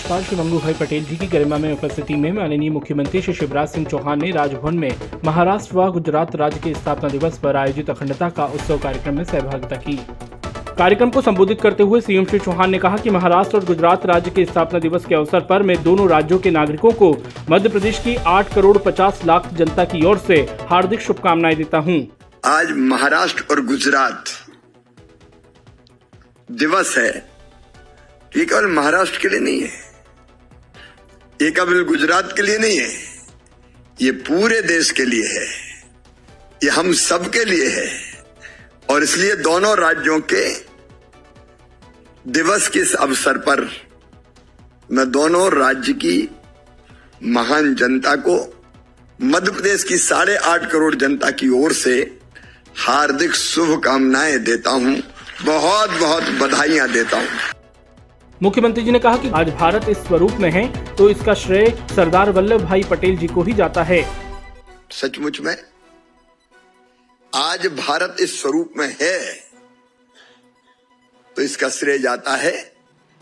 राज्यपाल श्री मंगू भाई पटेल जी की गरिमा में उपस्थिति में माननीय मुख्यमंत्री श्री शिवराज सिंह चौहान ने राजभवन में महाराष्ट्र व गुजरात राज्य के स्थापना दिवस पर आयोजित अखंडता का उत्सव कार्यक्रम में सहभागिता की। कार्यक्रम को संबोधित करते हुए सीएम श्री चौहान ने कहा कि महाराष्ट्र और गुजरात राज्य के स्थापना दिवस के अवसर पर मैं दोनों राज्यों के नागरिकों को मध्य प्रदेश की 8 करोड़ 50 लाख जनता की ओर से हार्दिक शुभकामनाएँ देता हूँ। आज महाराष्ट्र और गुजरात दिवस है। ये केवल महाराष्ट्र के लिए नहीं है। ये केवल गुजरात के लिए नहीं है, ये पूरे देश के लिए है, ये हम सब के लिए है। और इसलिए दोनों राज्यों के दिवस के इस अवसर पर मैं दोनों राज्य की महान जनता को मध्य प्रदेश की साढ़े आठ करोड़ जनता की ओर से हार्दिक शुभकामनाएँ देता हूँ बहुत बहुत बधाइयाँ देता हूँ। मुख्यमंत्री जी ने कहा कि आज भारत इस स्वरूप में है तो इसका श्रेय सरदार वल्लभ भाई पटेल जी को ही जाता है। सचमुच में, आज भारत इस स्वरूप में है तो इसका श्रेय जाता है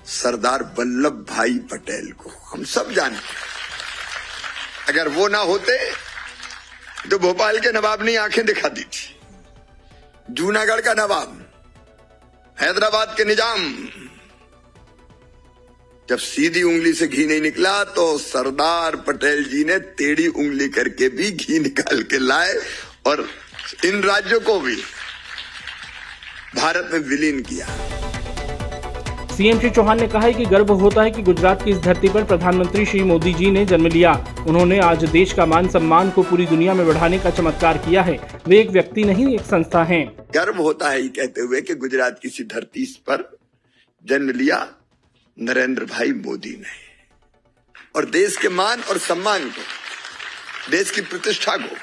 सरदार वल्लभ भाई पटेल को। हम सब जानते हैं अगर वो ना होते तो भोपाल के नवाब ने आँखें दिखा दी थी। जूनागढ़ का नवाब, हैदराबाद के निज़ाम जब सीधी उंगली से घी नहीं निकला तो सरदार पटेल जी ने टेढ़ी उंगली करके भी घी निकाल के लाए और इन राज्यों को भी भारत में विलीन किया। सीएम श्री चौहान ने कहा है कि गर्व होता है कि गुजरात की इस धरती पर प्रधानमंत्री श्री मोदी जी ने जन्म लिया। उन्होंने आज देश का मान सम्मान को पूरी दुनिया में बढ़ाने का चमत्कार किया है। वे एक व्यक्ति नहीं एक संस्था हैं। गर्व होता है ये कहते हुए कि गुजरात की सी धरती पर जन्म लिया। नरेंद्र भाई मोदी ने। और देश के मान और सम्मान को, देश की प्रतिष्ठा को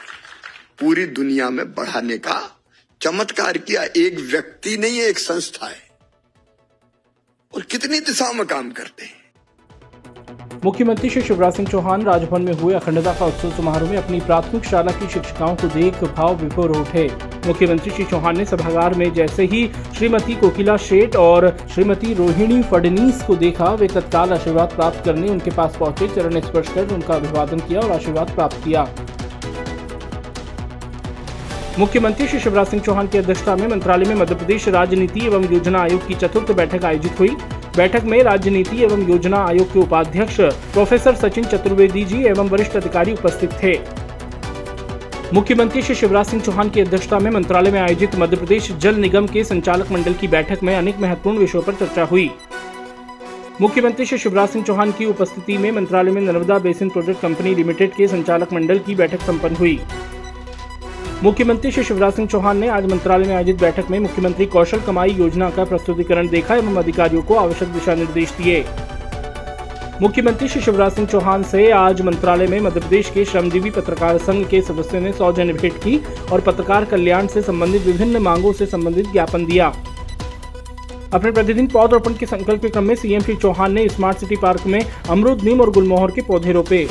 पूरी दुनिया में बढ़ाने का चमत्कार किया। एक व्यक्ति नहीं है एक संस्था है। और कितनी दिशाओं में काम करते हैं। मुख्यमंत्री श्री शिवराज सिंह चौहान राजभवन में हुए अखंडता का उत्सव समारोह में अपनी प्राथमिक शाला की शिक्षिकाओं को देख भाव विभोर उठे। मुख्यमंत्री श्री चौहान ने सभागार में जैसे ही श्रीमती कोकिला शेठ और श्रीमती रोहिणी फडनीस को देखा, वे तत्काल आशीर्वाद प्राप्त करने उनके पास पहुँचे, चरण स्पर्श कर उनका अभिवादन किया और आशीर्वाद प्राप्त किया। मुख्यमंत्री श्री शिवराज सिंह चौहान की अध्यक्षता में मंत्रालय में मध्य प्रदेश राजनीति एवं योजना आयोग की चतुर्थ बैठक आयोजित हुई। बैठक में राज्य नीति एवं योजना आयोग के उपाध्यक्ष, प्रोफेसर सचिन चतुर्वेदी जी एवं वरिष्ठ अधिकारी उपस्थित थे। मुख्यमंत्री श्री शिवराज सिंह चौहान की अध्यक्षता में मंत्रालय में आयोजित मध्य प्रदेश जल निगम के संचालक मंडल की बैठक में अनेक महत्वपूर्ण विषयों पर चर्चा हुई। मुख्यमंत्री श्री शिवराज सिंह चौहान की उपस्थिति में मंत्रालय में Narmada basin project company limited के संचालक मंडल की बैठक संपन्न हुई। मुख्यमंत्री श्री शिवराज सिंह चौहान ने आज मंत्रालय में आयोजित बैठक में मुख्यमंत्री कौशल कमाई योजना का प्रस्तुतिकरण देखा एवं अधिकारियों को आवश्यक दिशा निर्देश दिए। मुख्यमंत्री श्री शिवराज सिंह चौहान से आज मंत्रालय में मध्य प्रदेश के श्रमजीवी पत्रकार संघ के सदस्यों ने सौजन्य भेंट की और पत्रकार कल्याण से संबंधित विभिन्न मांगों से संबंधित ज्ञापन दिया। अपने प्रतिदिन पौधरोपण के संकल्प के क्रम में सीएम श्री चौहान ने स्मार्ट सिटी पार्क में अमरूद नीम और गुलमोहर के पौधे रोपे।